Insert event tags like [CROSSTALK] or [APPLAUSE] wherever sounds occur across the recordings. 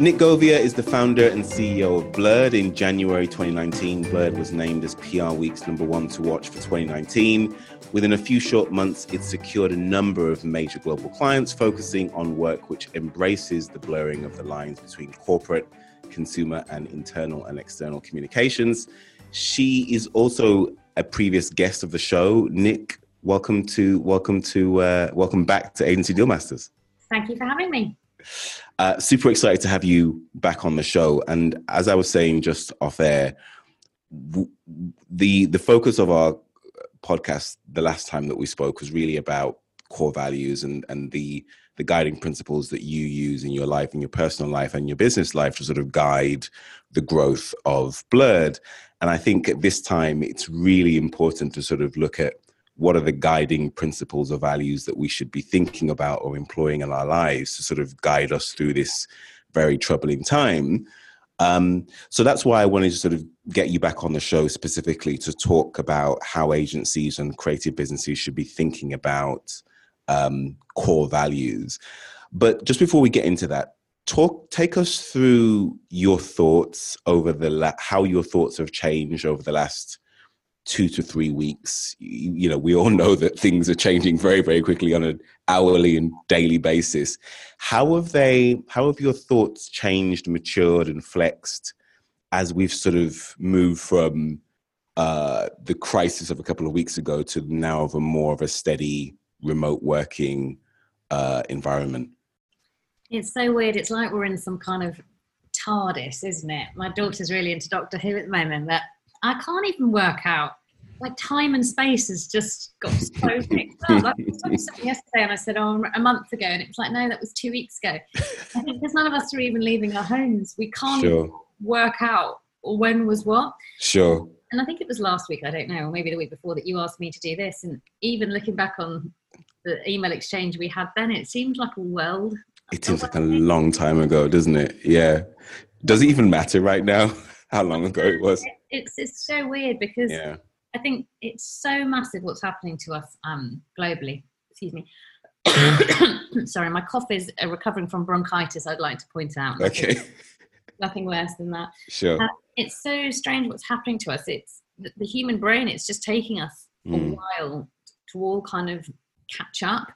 Nick Govia is the founder and CEO of Blurred. In January 2019, Blurred was named as PR Week's number one to watch for 2019. Within a few short months, it secured a number of major global clients focusing on work which embraces the blurring of the lines between corporate, consumer, and internal and external communications. She is also a previous guest of the show. Nick, welcome to welcome to uh, welcome back to Agency Deal Masters. Thank you for having me. Uh, super excited to have you back on the show. And as I was saying just off air, w- the the focus of our podcast the last time that we spoke was really about core values and and the the guiding principles that you use in your life in your personal life and your business life to sort of guide the growth of blurred and i think at this time it's really important to sort of look at what are the guiding principles or values that we should be thinking about or employing in our lives to sort of guide us through this very troubling time. Um, so that's why I wanted to sort of get you back on the show specifically to talk about how agencies and creative businesses should be thinking about um, core values. But just before we get into that, talk take us through your thoughts over the la- how your thoughts have changed over the last two to three weeks. You, know, we all [LAUGHS] know that things are changing very, very quickly on an hourly and daily basis. How have they? How have your thoughts changed, matured, and flexed as we've sort of moved from uh, the crisis of a couple of weeks ago to now of a more of a steady remote working uh, environment? It's so weird. It's like we're in some kind of TARDIS, isn't it? My daughter's really into Doctor Who at the moment. but I can't even work out. Like time and space has just got so mixed up. I Like, yesterday, and I said, "Oh, a month ago," and it was like, "No, that was two weeks ago." I think because none of us are even leaving our homes, we can't sure. work out when was what. Sure. And I think it was last week. I don't know, or maybe the week before that you asked me to do this. And even looking back on the email exchange we had then, it seemed like a world. It seems like a long time ago, doesn't it? Yeah. Does it even matter right now [LAUGHS] how long ago it was? it's it's so weird because yeah. I think it's so massive what's happening to us um, globally. Excuse me. [COUGHS] Sorry, my cough is uh, recovering from bronchitis. I'd like to point out. Okay. Nothing worse than that. Sure. Uh, it's so strange what's happening to us. It's the, the human brain. It's just taking us mm. a while to all kind of catch up.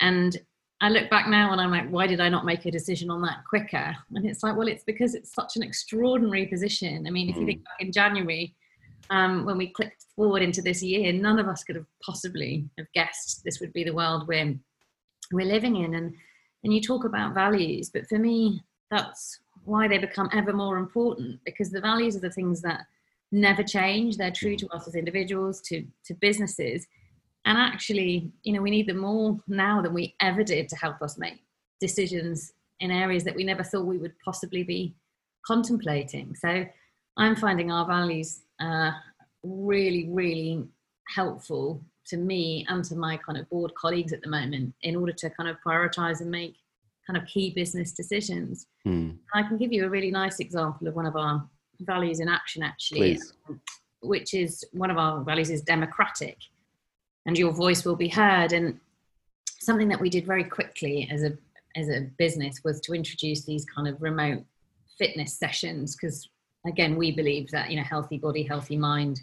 And I look back now and I'm like, why did I not make a decision on that quicker? And it's like, well, it's because it's such an extraordinary position. I mean, if you think mm. back in January, um, when we clicked forward into this year, none of us could have possibly have guessed this would be the world we're we're living in. And and you talk about values, but for me, that's why they become ever more important because the values are the things that never change. They're true to us as individuals, to to businesses and actually you know we need them more now than we ever did to help us make decisions in areas that we never thought we would possibly be contemplating so i'm finding our values uh, really really helpful to me and to my kind of board colleagues at the moment in order to kind of prioritize and make kind of key business decisions mm. i can give you a really nice example of one of our values in action actually Please. which is one of our values is democratic and your voice will be heard. And something that we did very quickly as a as a business was to introduce these kind of remote fitness sessions because again we believe that you know healthy body healthy mind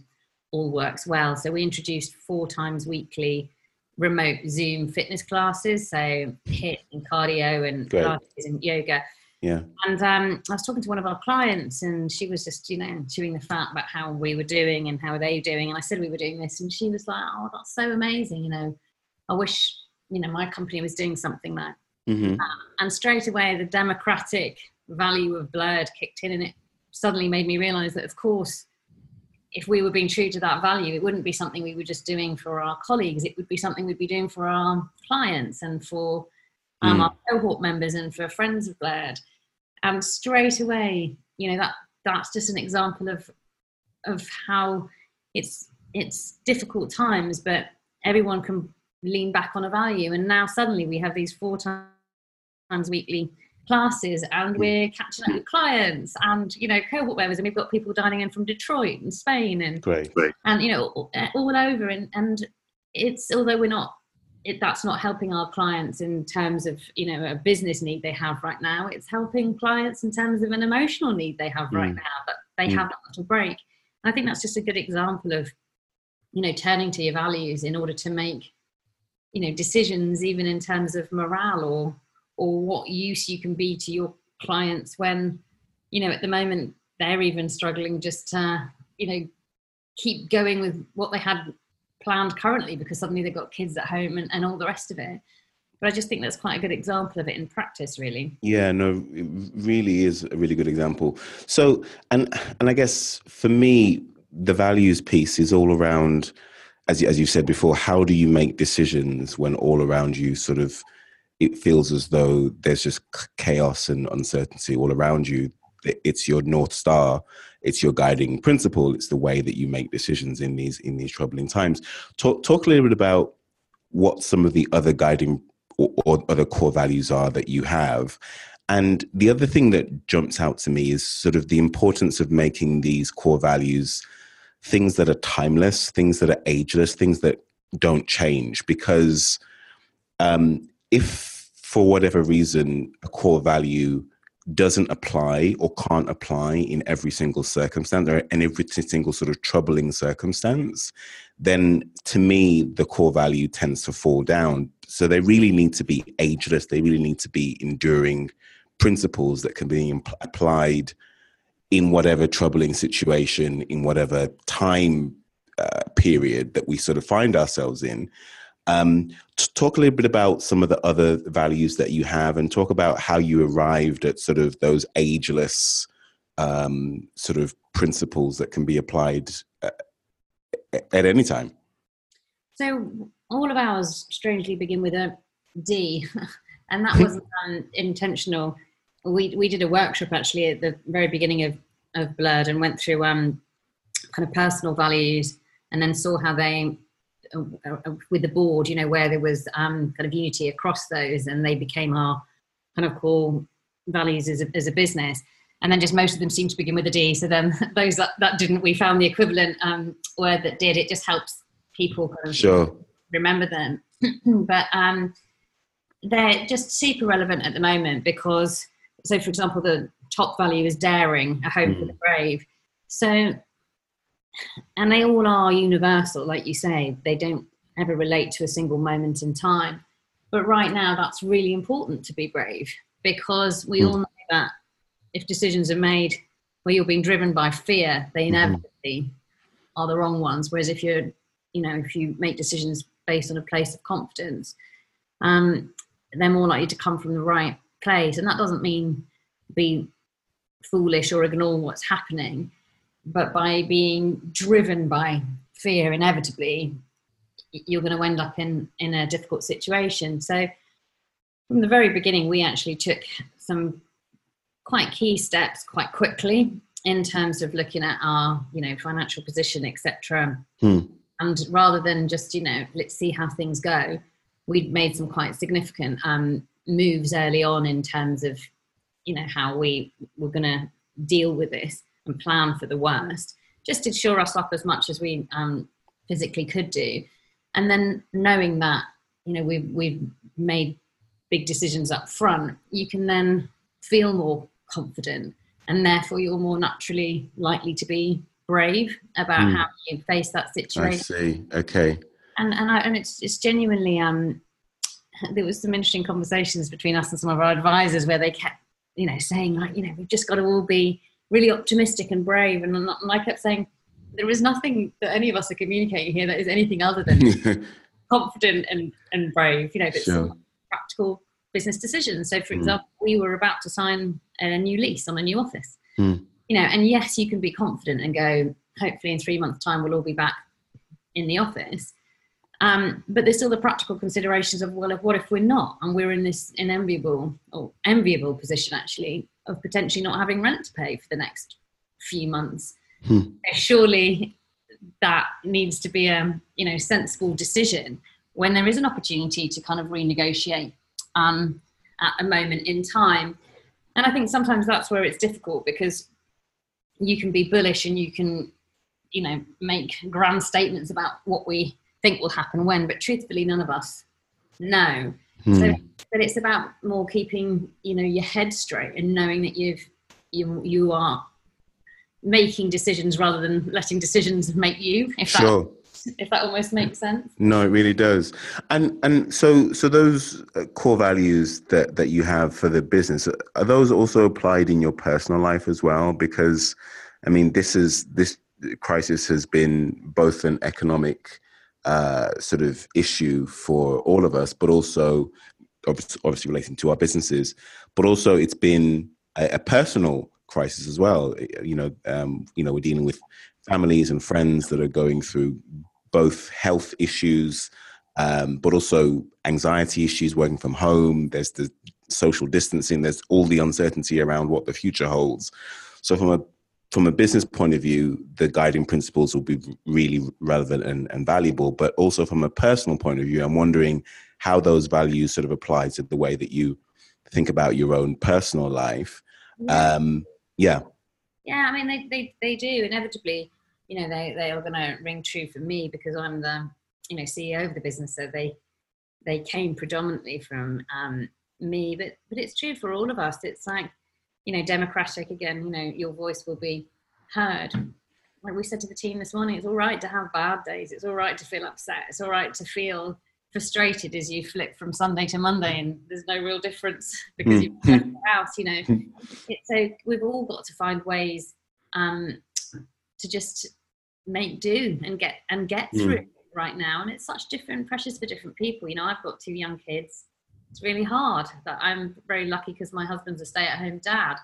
all works well so we introduced four times weekly remote zoom fitness classes so HIIT and cardio and pilates and yoga yeah. And um, I was talking to one of our clients, and she was just, you know, chewing the fat about how we were doing and how they doing. And I said we were doing this, and she was like, "Oh, that's so amazing!" You know, I wish, you know, my company was doing something like mm-hmm. that. And straight away, the democratic value of Blurred kicked in, and it suddenly made me realise that, of course, if we were being true to that value, it wouldn't be something we were just doing for our colleagues. It would be something we'd be doing for our clients and for um, mm. our cohort members and for friends of Blurred. And straight away, you know, that that's just an example of of how it's it's difficult times, but everyone can lean back on a value. And now suddenly we have these four times weekly classes and mm. we're catching up with clients and you know cohort members and we've got people dining in from detroit and spain and great, great. and you know all, all over and and it's although we're not it, that's not helping our clients in terms of you know a business need they have right now it's helping clients in terms of an emotional need they have right mm. now that they mm. have that little break and i think that's just a good example of you know turning to your values in order to make you know decisions even in terms of morale or or what use you can be to your clients when you know at the moment they're even struggling just to you know keep going with what they had planned currently because suddenly they've got kids at home and, and all the rest of it. But i just think that's quite a good example of it in practice really. Yeah no it really is a really good example. So and and i guess for me the values piece is all around as, as you said before how do you make decisions when all around you sort of it feels as though there's just chaos and uncertainty all around you. It's your north star. It's your guiding principle. It's the way that you make decisions in these in these troubling times. Talk talk a little bit about what some of the other guiding or, or other core values are that you have. And the other thing that jumps out to me is sort of the importance of making these core values things that are timeless things that are ageless things that don't change. Because um, if for whatever reason a core value doesn't apply or can't apply in every single circumstance or in every single sort of troubling circumstance, then to me, the core value tends to fall down. So they really need to be ageless, they really need to be enduring principles that can be applied in whatever troubling situation, in whatever time uh, period that we sort of find ourselves in. Um, talk a little bit about some of the other values that you have and talk about how you arrived at sort of those ageless um, sort of principles that can be applied at, uh, at any time. So all of ours strangely begin with a D, [LAUGHS] and that [LAUGHS] wasn't intentional. We we did a workshop actually at the very beginning of of Blurred and went through um, kind of personal values, and then saw how they with the board, you know, where there was um, kind of unity across those, and they became our kind of core values as a, as a business. And then just most of them seem to begin with a D. So then [LAUGHS] those that, that didn't, we found the equivalent um, word that did. It just helps people kind of sure. remember them. [CLEARS THROAT] but um, they're just super relevant at the moment because, so for example, the top value is daring, a home mm. for the brave. So and they all are universal, like you say. They don't ever relate to a single moment in time. But right now, that's really important to be brave because we mm. all know that if decisions are made where you're being driven by fear, they mm-hmm. inevitably mm. are the wrong ones. Whereas if you're, you know, if you make decisions based on a place of confidence, um, they're more likely to come from the right place. And that doesn't mean be foolish or ignore what's happening but by being driven by fear inevitably you're going to end up in in a difficult situation. So from the very beginning we actually took some quite key steps quite quickly in terms of looking at our you know financial position etc hmm. and rather than just you know let's see how things go we'd made some quite significant um, moves early on in terms of you know how we were going to deal with this and plan for the worst, just to shore us up as much as we um, physically could do. And then knowing that, you know, we've, we've made big decisions up front, you can then feel more confident and therefore you're more naturally likely to be brave about mm. how you face that situation. I see. Okay. And and I, and it's it's genuinely um [LAUGHS] there was some interesting conversations between us and some of our advisors where they kept you know saying like you know we've just got to all be really optimistic and brave. And, and I kept saying, there is nothing that any of us are communicating here that is anything other than [LAUGHS] confident and, and brave, you know, but sure. practical business decisions. So, for mm. example, we were about to sign a new lease on a new office, mm. you know, and yes, you can be confident and go, hopefully in three months' time, we'll all be back in the office. Um, but there's still the practical considerations of well, if, what if we're not, and we're in this enviable or enviable position actually of potentially not having rent to pay for the next few months. Hmm. Surely that needs to be a you know sensible decision when there is an opportunity to kind of renegotiate um, at a moment in time. And I think sometimes that's where it's difficult because you can be bullish and you can you know make grand statements about what we think will happen when, but truthfully, none of us No. Hmm. So, but it's about more keeping, you know, your head straight and knowing that you've you you are making decisions rather than letting decisions make you. If that Sure. if that almost makes sense. No, it really does. And and so so those uh, core values that that you have for the business are those also applied in your personal life as well? Because I mean, this is this crisis has been both an economic uh, sort of issue for all of us, but also obviously, relating to our businesses, but also it's been a, a personal crisis as well. You know, um, you know, we're dealing with families and friends that are going through both health issues, um, but also anxiety issues, working from home. There's the social distancing. There's all the uncertainty around what the future holds. So from a from a business point of view, the guiding principles will be really relevant and, and valuable. But also from a personal point of view, I'm wondering how those values sort of apply to the way that you think about your own personal life. Um, yeah. Yeah, I mean they, they, they do inevitably, you know, they, they are gonna ring true for me because I'm the you know CEO of the business. So they they came predominantly from um, me, but but it's true for all of us. It's like, you know, democratic again, you know, your voice will be heard. Like we said to the team this morning, it's all right to have bad days. It's all right to feel upset. It's all right to feel frustrated as you flip from Sunday to Monday and there's no real difference [LAUGHS] because Mm. you've left the house, you know. It's so we've all got to find ways um, to just make do and get and get Mm. through right now. And it's such different pressures for different people. You know, I've got two young kids. It's really hard. But I'm very lucky because my husband's a stay-at-home dad.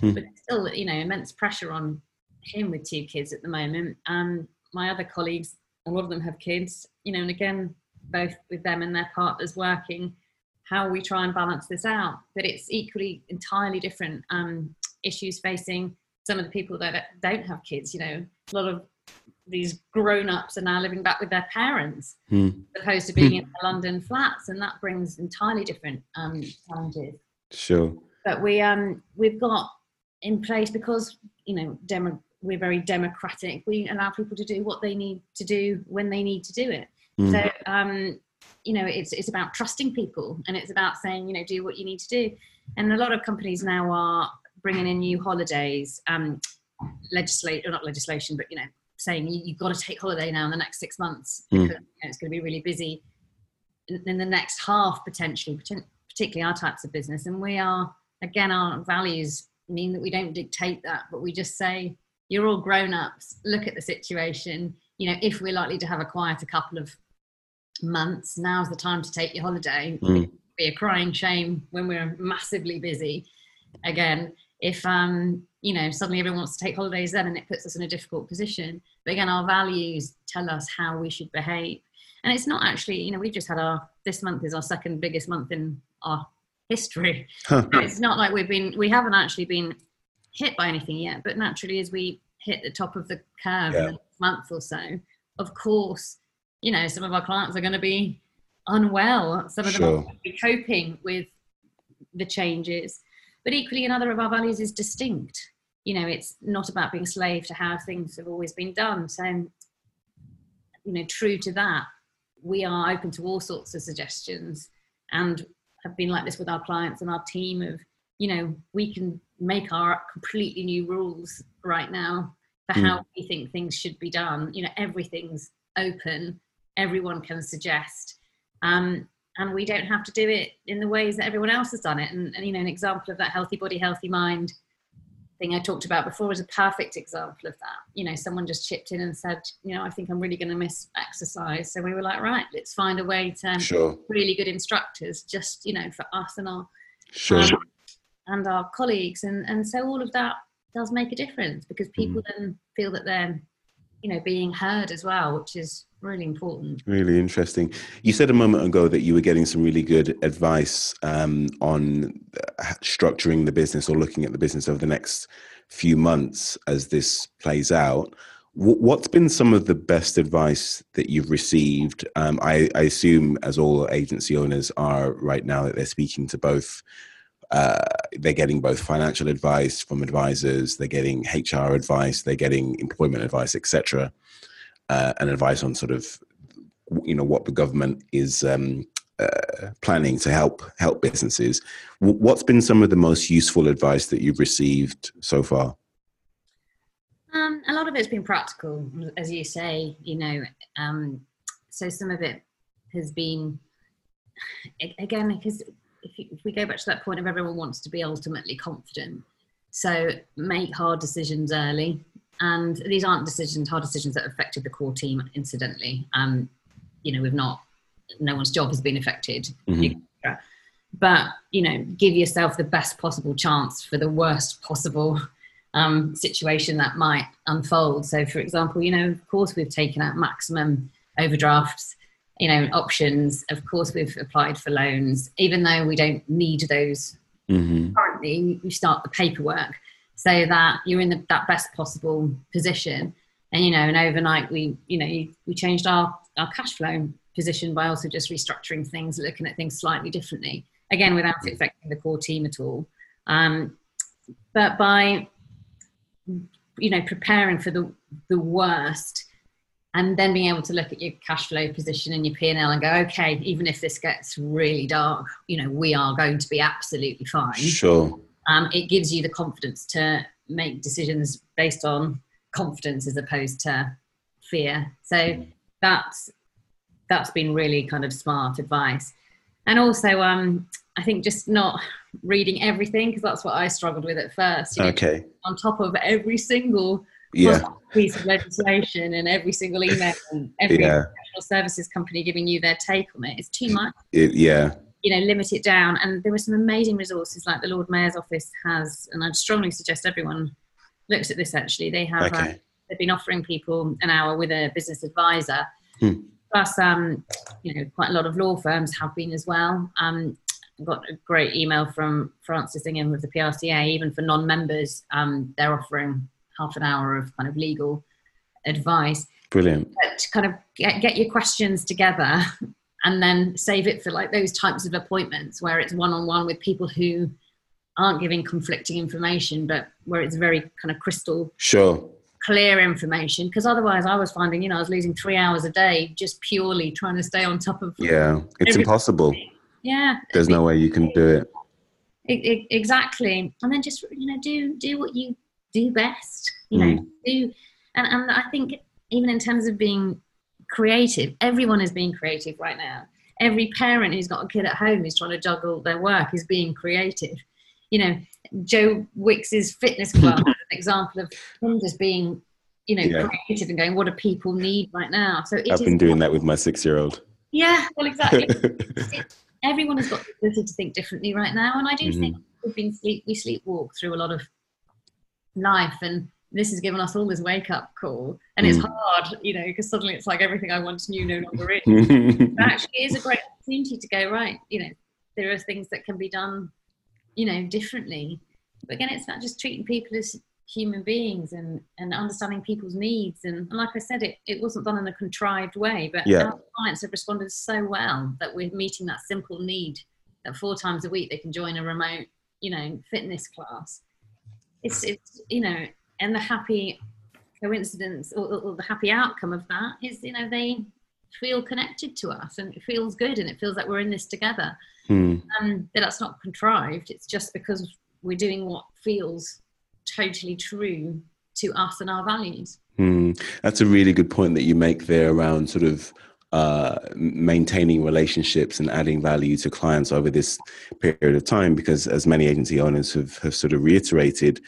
Hmm. But still, you know, immense pressure on him with two kids at the moment. And my other colleagues, a lot of them have kids. You know, and again, both with them and their partners working, how we try and balance this out. But it's equally entirely different um, issues facing some of the people that don't have kids. You know, a lot of these grown-ups are now living back with their parents Hmm. as opposed to being in their London flats, and that brings entirely different um, challenges. Sure. But we um, we've got in place because you know demo, we're very democratic. We allow people to do what they need to do when they need to do it. Mm. So um, you know, it's it's about trusting people, and it's about saying, you know, do what you need to do. And a lot of companies now are bringing in new holidays, um, legislate or not legislation, but you know, saying you, you've got to take holiday now in the next six months Mm. because you know, it's going to be really busy in, in the next half potentially, particularly our types of business. And we are again, our values mean that we don't dictate that, but we just say you're all grown ups. Look at the situation. You know, if we're likely to have a quieter couple of months, now's the time to take your holiday. Mm. It'd be a crying shame when we're massively busy. Again, if um, you know, suddenly everyone wants to take holidays then and it puts us in a difficult position. But again, our values tell us how we should behave. And it's not actually, you know, we've just had our this month is our second biggest month in our history. [LAUGHS] It's not like we've been we haven't actually been hit by anything yet, but naturally as we hit the top of the curve Yeah. in the month or so, of course, you know, some of our clients are going to be unwell. Some of them Sure. are be coping with the changes. But equally, another of our values is distinct. You know, it's not about being slave to how things have always been done. So, you know, true to that, we are open to all sorts of suggestions and have been like this with our clients and our team of, you know, we can make our completely new rules right now for Mm. how we think things should be done. You know, everything's open, everyone can suggest. Um, and we don't have to do it in the ways that everyone else has done it. And, and you know, an example of that healthy body, healthy mind thing I talked about before is a perfect example of that. You know, someone just chipped in and said, you know, I think I'm really going to miss exercise. So we were like, right, let's find a way to Sure. really good instructors, just you know, for us and our Sure. um, and our colleagues, and and so all of that does make a difference because people then feel that they're, you know, being heard as well, which is really important. Really interesting. You said a moment ago that you were getting some really good advice um, on uh, structuring the business or looking at the business over the next few months as this plays out. Wh- What's been some of the best advice that you've received? Um, I, I assume, as all agency owners are right now, that they're speaking to both. Uh, they're getting both financial advice from advisors, they're getting HR advice, they're getting employment advice, etc uh, and advice on sort of you know what the government is um, uh, planning to help help businesses. W- what's been some of the most useful advice that you've received so far? Um, a lot of it's been practical, as you say. You know, um, so some of it has been again because if, you, if we go back to that point of everyone wants to be ultimately confident, so make hard decisions early. And these aren't decisions, hard decisions that affected the core team, incidentally. Um, you know, we've not, no one's job has been affected. Mm-hmm. But, you know, give yourself the best possible chance for the worst possible um, situation that might unfold. So, for example, you know, of course, we've taken out maximum overdrafts, you know, options. Of course, we've applied for loans, even though we don't need those mm-hmm. currently. We start the paperwork so that you're in the, that best possible position. And you know, and overnight we, you know, we changed our our cash flow position by also just restructuring things, looking at things slightly differently. Again, without affecting the core team at all. Um, but by you know preparing for the the worst and then being able to look at your cash flow position and your P&L and go okay even if this gets really dark you know we are going to be absolutely fine sure um, it gives you the confidence to make decisions based on confidence as opposed to fear so that's that's been really kind of smart advice and also um, i think just not reading everything because that's what I struggled with at first. You know, okay. On top of every single yeah. piece of legislation and every single email and every yeah. professional services company giving you their take on it, it's too much. It, yeah. You know, limit it down. And there were some amazing resources like the Lord Mayor's office has, and I'd strongly suggest everyone looks at this actually. They have okay. uh, they've been offering people an hour with a business advisor. Hmm. Plus, um, you know, quite a lot of law firms have been as well. Um, got a great email from Francis Ingham with the PRCA. Even for non-members, um, they're offering half an hour of kind of legal advice. Brilliant. But kind of get, get your questions together and then save it for like those types of appointments where it's one-on-one with people who aren't giving conflicting information, but where it's very kind of crystal sure. clear information. Because otherwise I was finding you know I was losing three hours a day just purely trying to stay on top of yeah it's impossible. Yeah. There's no way you can do it. It, it, exactly. And then just you know do do what you do best you know mm. do and, and i think even in terms of being creative. Everyone is being creative right now. Every parent who's got a kid at home who's trying to juggle their work is being creative. You know joe wicks's fitness club an example of him just being you know yeah. creative and going what do people need right now? So i've been doing that with my six year old yeah well exactly. [LAUGHS] Everyone has got the ability to think differently right now, and I do mm-hmm. think we've been sleep we sleepwalk through a lot of life, and this has given us all this wake up call, and mm. it's hard, you know, because suddenly it's like everything I once knew no longer is. [LAUGHS] but actually, it is a great opportunity to go right. You know, there are things that can be done, you know, differently. But again, it's not just treating people as human beings and, and understanding people's needs. And, and, like I said, it, it wasn't done in a contrived way, but yeah. our clients have responded so well that we're meeting that simple need that four times a week they can join a remote, you know, fitness class. It's, it's you know, and the happy coincidence or, or the happy outcome of that is, you know, they feel connected to us and it feels good and it feels like we're in this together. Hmm. Um, but that's not contrived. It's just because we're doing what feels totally true to us and our values. Mm, that's a really good point that you make there around sort of uh, maintaining relationships and adding value to clients over this period of time. Because as many agency owners have, have sort of reiterated,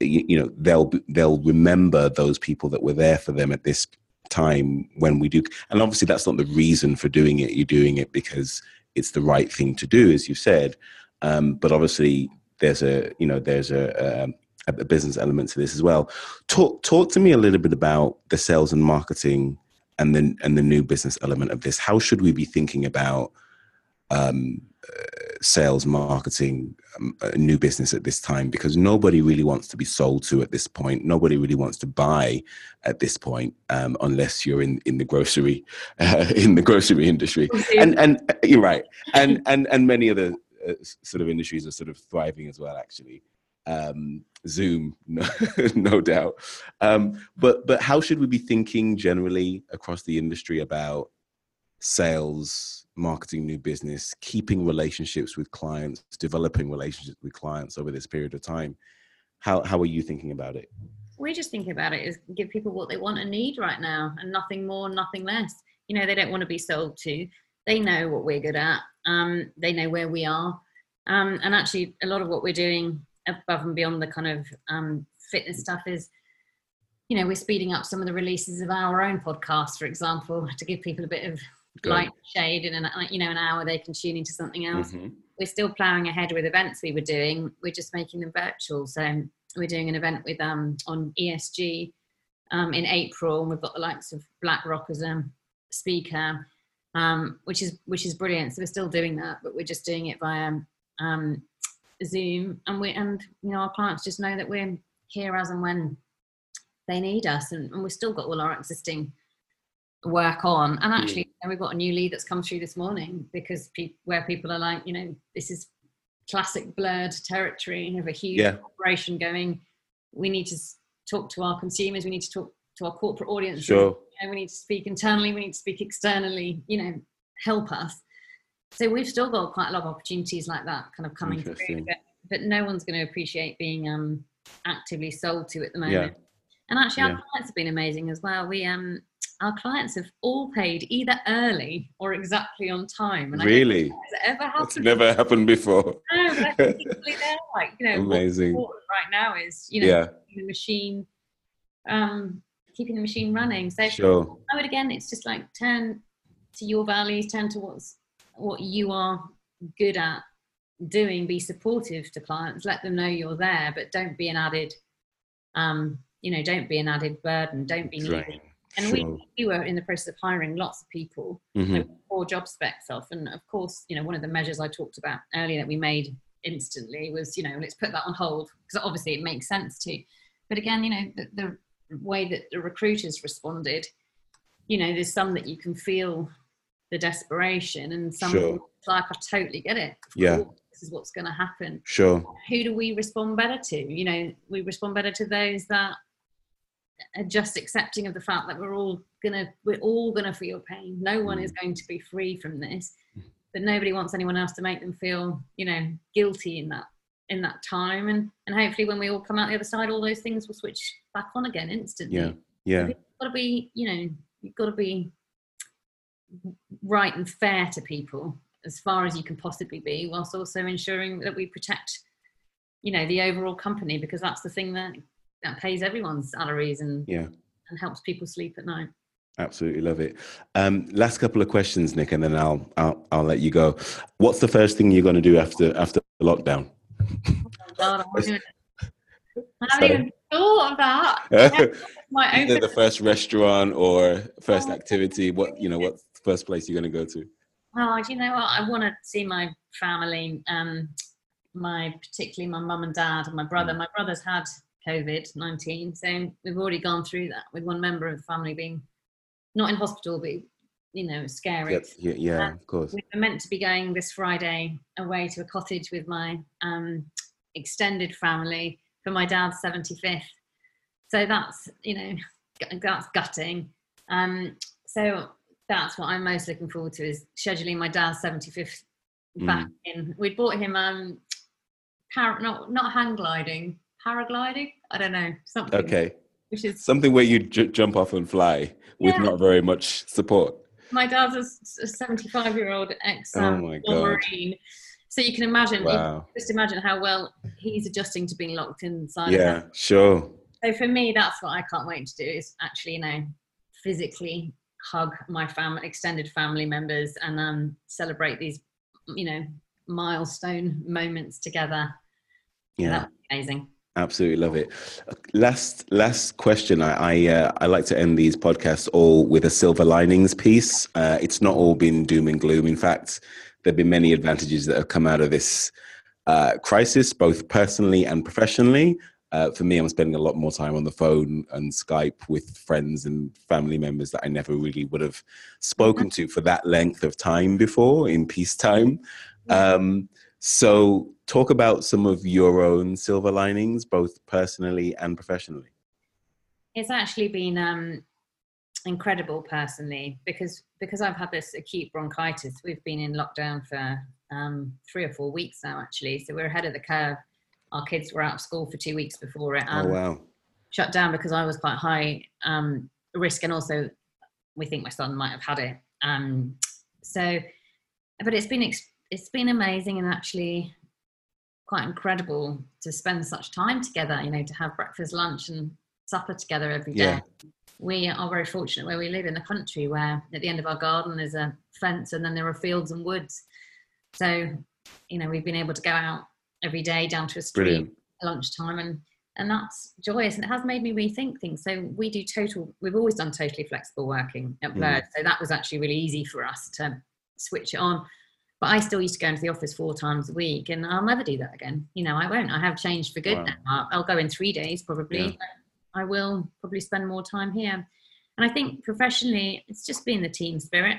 you, you know they'll they'll remember those people that were there for them at this time when we do. And obviously, that's not the reason for doing it. You're doing it because it's the right thing to do, as you said. Um, but obviously, there's a you know there's a, a um, a business element to this as well. Talk talk to me a little bit about the sales and marketing and then and the new business element of this. How should we be thinking about um, uh, sales, marketing, um, new business at this time? Because nobody really wants to be sold to at this point. Nobody really wants to buy at this point, um, unless you're in in the grocery [LAUGHS] uh, in the grocery industry. And and uh, you're right. And and and many other uh, sort of industries are sort of thriving as well, actually um, Zoom, [LAUGHS] no, no doubt. Um, but but how should we be thinking generally across the industry about sales, marketing new business, keeping relationships with clients, developing relationships with clients over this period of time. How how are you thinking about it? We're just thinking about it is give people what they want and need right now, and nothing more, nothing less. You know, they don't want to be sold to. They know what we're good at. Um, they know where we are, um, and actually, a lot of what we're doing above and beyond the kind of um, fitness stuff is you know we're speeding up some of the releases of our own podcast for example to give people a bit of Good. light shade in an you know an hour they can tune into something else. Mm-hmm. we're still plowing ahead with events we were doing. We're just making them virtual. So we're doing an event with um on esg um in april and we've got the likes of blackrock as a speaker um which is which is brilliant. So we're still doing that but we're just doing it via um zoom. And we and you know our clients just know that we're here as and when they need us and, and we've still got all our existing work on. And actually mm. we've got a new lead that's come through this morning because pe- where people are like you know this is classic blurred territory and have a huge yeah. operation going we need to talk to our consumers we need to talk to our corporate audience sure. You know, we need to speak internally we need to speak externally you know help us so we've still got quite a lot of opportunities like that kind of coming through but, but no one's going to appreciate being um actively sold to at the moment yeah. And actually, our yeah. clients have been amazing as well. We um, our clients have all paid either early or exactly on time. And really, ever happened? It's never happened before. No, but [LAUGHS] like you know, amazing. right now is you know yeah. the machine, um, keeping the machine running. So sure. I would again, it's just like turn to your values, turn to what's what you are good at doing. Be supportive to clients. Let them know you're there, but don't be an added um, you know, don't be an added burden, don't be needed. Right. And sure. we, we were in the process of hiring lots of people mm-hmm. four job specs off. And of course, you know, one of the measures I talked about earlier that we made instantly was, you know, let's put that on hold because obviously it makes sense to. But again, you know, the, the way that the recruiters responded, you know, there's some that you can feel the desperation and some sure. like I totally get it. yeah. Course, this is what's going to happen. Sure. Who do we respond better to? You know, we respond better to those that just accepting of the fact that we're all gonna we're all gonna feel pain. No one mm. is going to be free from this, but nobody wants anyone else to make them feel you know guilty in that in that time. And and hopefully when we all come out the other side, all those things will switch back on again instantly. Yeah, yeah. You've got to be you know you've got to be right and fair to people as far as you can possibly be, whilst also ensuring that we protect you know the overall company because that's the thing that that pays everyone's salaries and yeah and helps people sleep at night. Absolutely love it. Um, last couple of questions, Nick, and then I'll, I'll I'll let you go. What's the first thing you're going to do after after lockdown? Oh God, I [LAUGHS] haven't even thought of that. [LAUGHS] My Either the first restaurant or first activity. What you know? What first place you're going to go to? Oh, do you know what? I want to see my family. Um, my particularly my mum and dad and my brother. Mm. My brother's had COVID 19. So we've already gone through that with one member of the family being not in hospital, but you know, scary. Yep. Yeah, yeah of course. We were meant to be going this Friday away to a cottage with my um, extended family for my dad's 75th. So that's, you know, that's gutting. Um, so that's what I'm most looking forward to is scheduling my dad's 75th back mm. in. We'd bought him um, par- not not hang gliding, paragliding. I don't know something. Okay. Which is something where you j- jump off and fly with not very much support. My dad's a 75 year old ex oh Marine. So you can imagine, wow. just imagine how well he's adjusting to being locked inside. Yeah, sure. So for me, that's what I can't wait to do is actually, you know, physically hug my family, extended family members, and um, celebrate these, you know, milestone moments together. Yeah, amazing. Absolutely love it. Last last question. I I, uh, I, like to end these podcasts all with a silver linings piece. Uh, it's not all been doom and gloom. In fact, there've been many advantages that have come out of this uh, crisis, both personally and professionally. Uh, for me, I'm spending a lot more time on the phone and Skype with friends and family members that I never really would have spoken to for that length of time before in peacetime. Um, so, talk about some of your own silver linings, both personally and professionally. It's actually been um, incredible personally because because I've had this acute bronchitis. We've been in lockdown for um, three or four weeks now, actually. So we're ahead of the curve. Our kids were out of school for two weeks before it. oh wow! Shut down because I was quite high um, risk, and also we think my son might have had it. Um, so, but it's been it's been amazing and actually quite incredible to spend such time together. You know, to have breakfast, lunch, and supper together every day. Yeah. We are very fortunate where we live in the country, where at the end of our garden there's a fence, and then there are fields and woods. So, you know, we've been able to go out every day down to a street Brilliant. at lunchtime, and and that's joyous, and it has made me rethink things. So we do total. We've always done totally flexible working at Blurred, mm. so that was actually really easy for us to switch it on. But I still used to go into the office four times a week, and I'll never do that again. You know, I won't. I have changed for good wow. now. I'll go in three days probably. Yeah. I will probably spend more time here. And I think professionally, it's just being the team spirit.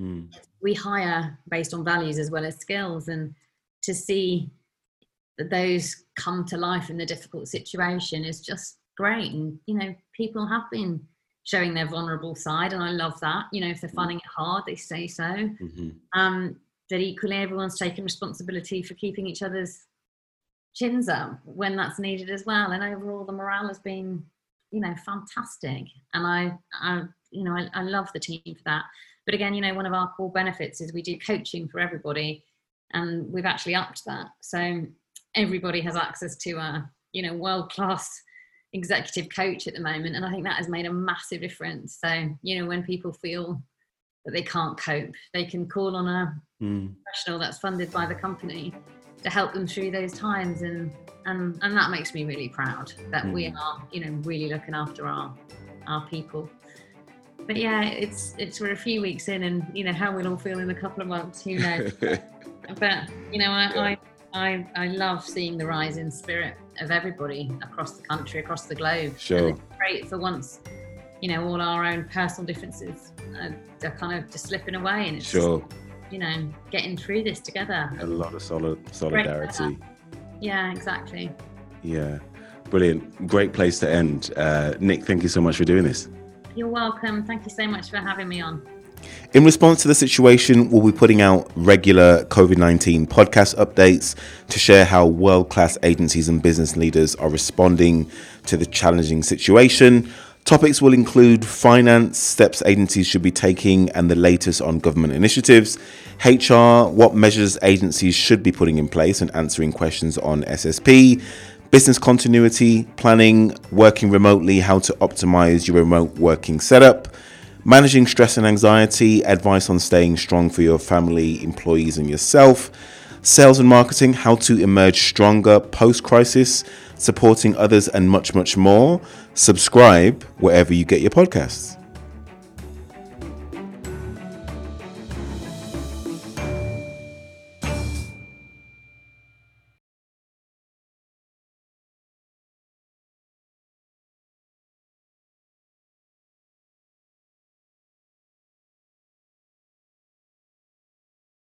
Mm. We hire based on values as well as skills, and to see that those come to life in the difficult situation is just great. And you know, people have been showing their vulnerable side, and I love that. You know, if they're hmm. finding it hard, they say so. Mm-hmm. Um, that equally, everyone's taking responsibility for keeping each other's chins up when that's needed as well. And overall, the morale has been, you know, fantastic. And I, I you know, I, I love the team for that. But again, you know, one of our core benefits is we do coaching for everybody, and we've actually upped that. So everybody has access to a, you know, world class executive coach at the moment, and I think that has made a massive difference. So you know, when people feel that they can't cope, they can call on a mm. professional that's funded by the company to help them through those times and and and that makes me really proud that mm. we are you know really looking after our our people but yeah it's it's we're a few weeks in and you know how we'll all feel in a couple of months who knows [LAUGHS] but you know I, yeah. I I, I love seeing the rise in spirit of everybody across the country, across the globe. Sure. And it's great for once, you know, all our own personal differences are, are kind of just slipping away, and it's sure. Just, you know, getting through this together. A lot of solid solidarity. Yeah, exactly. Yeah, brilliant. Great place to end. Uh, Nick, thank you so much for doing this. You're welcome. Thank you so much for having me on. In response to the situation, we'll be putting out regular COVID 19 podcast updates to share how world class agencies and business leaders are responding to the challenging situation. Topics will include finance, steps agencies should be taking, and the latest on government initiatives, HR, what measures agencies should be putting in place, and answering questions on SSP, business continuity, planning, working remotely, how to optimize your remote working setup, managing stress and anxiety, advice on staying strong for your family, employees, and yourself, sales and marketing, how to emerge stronger post crisis supporting others, and much, much more. Subscribe wherever you get your podcasts.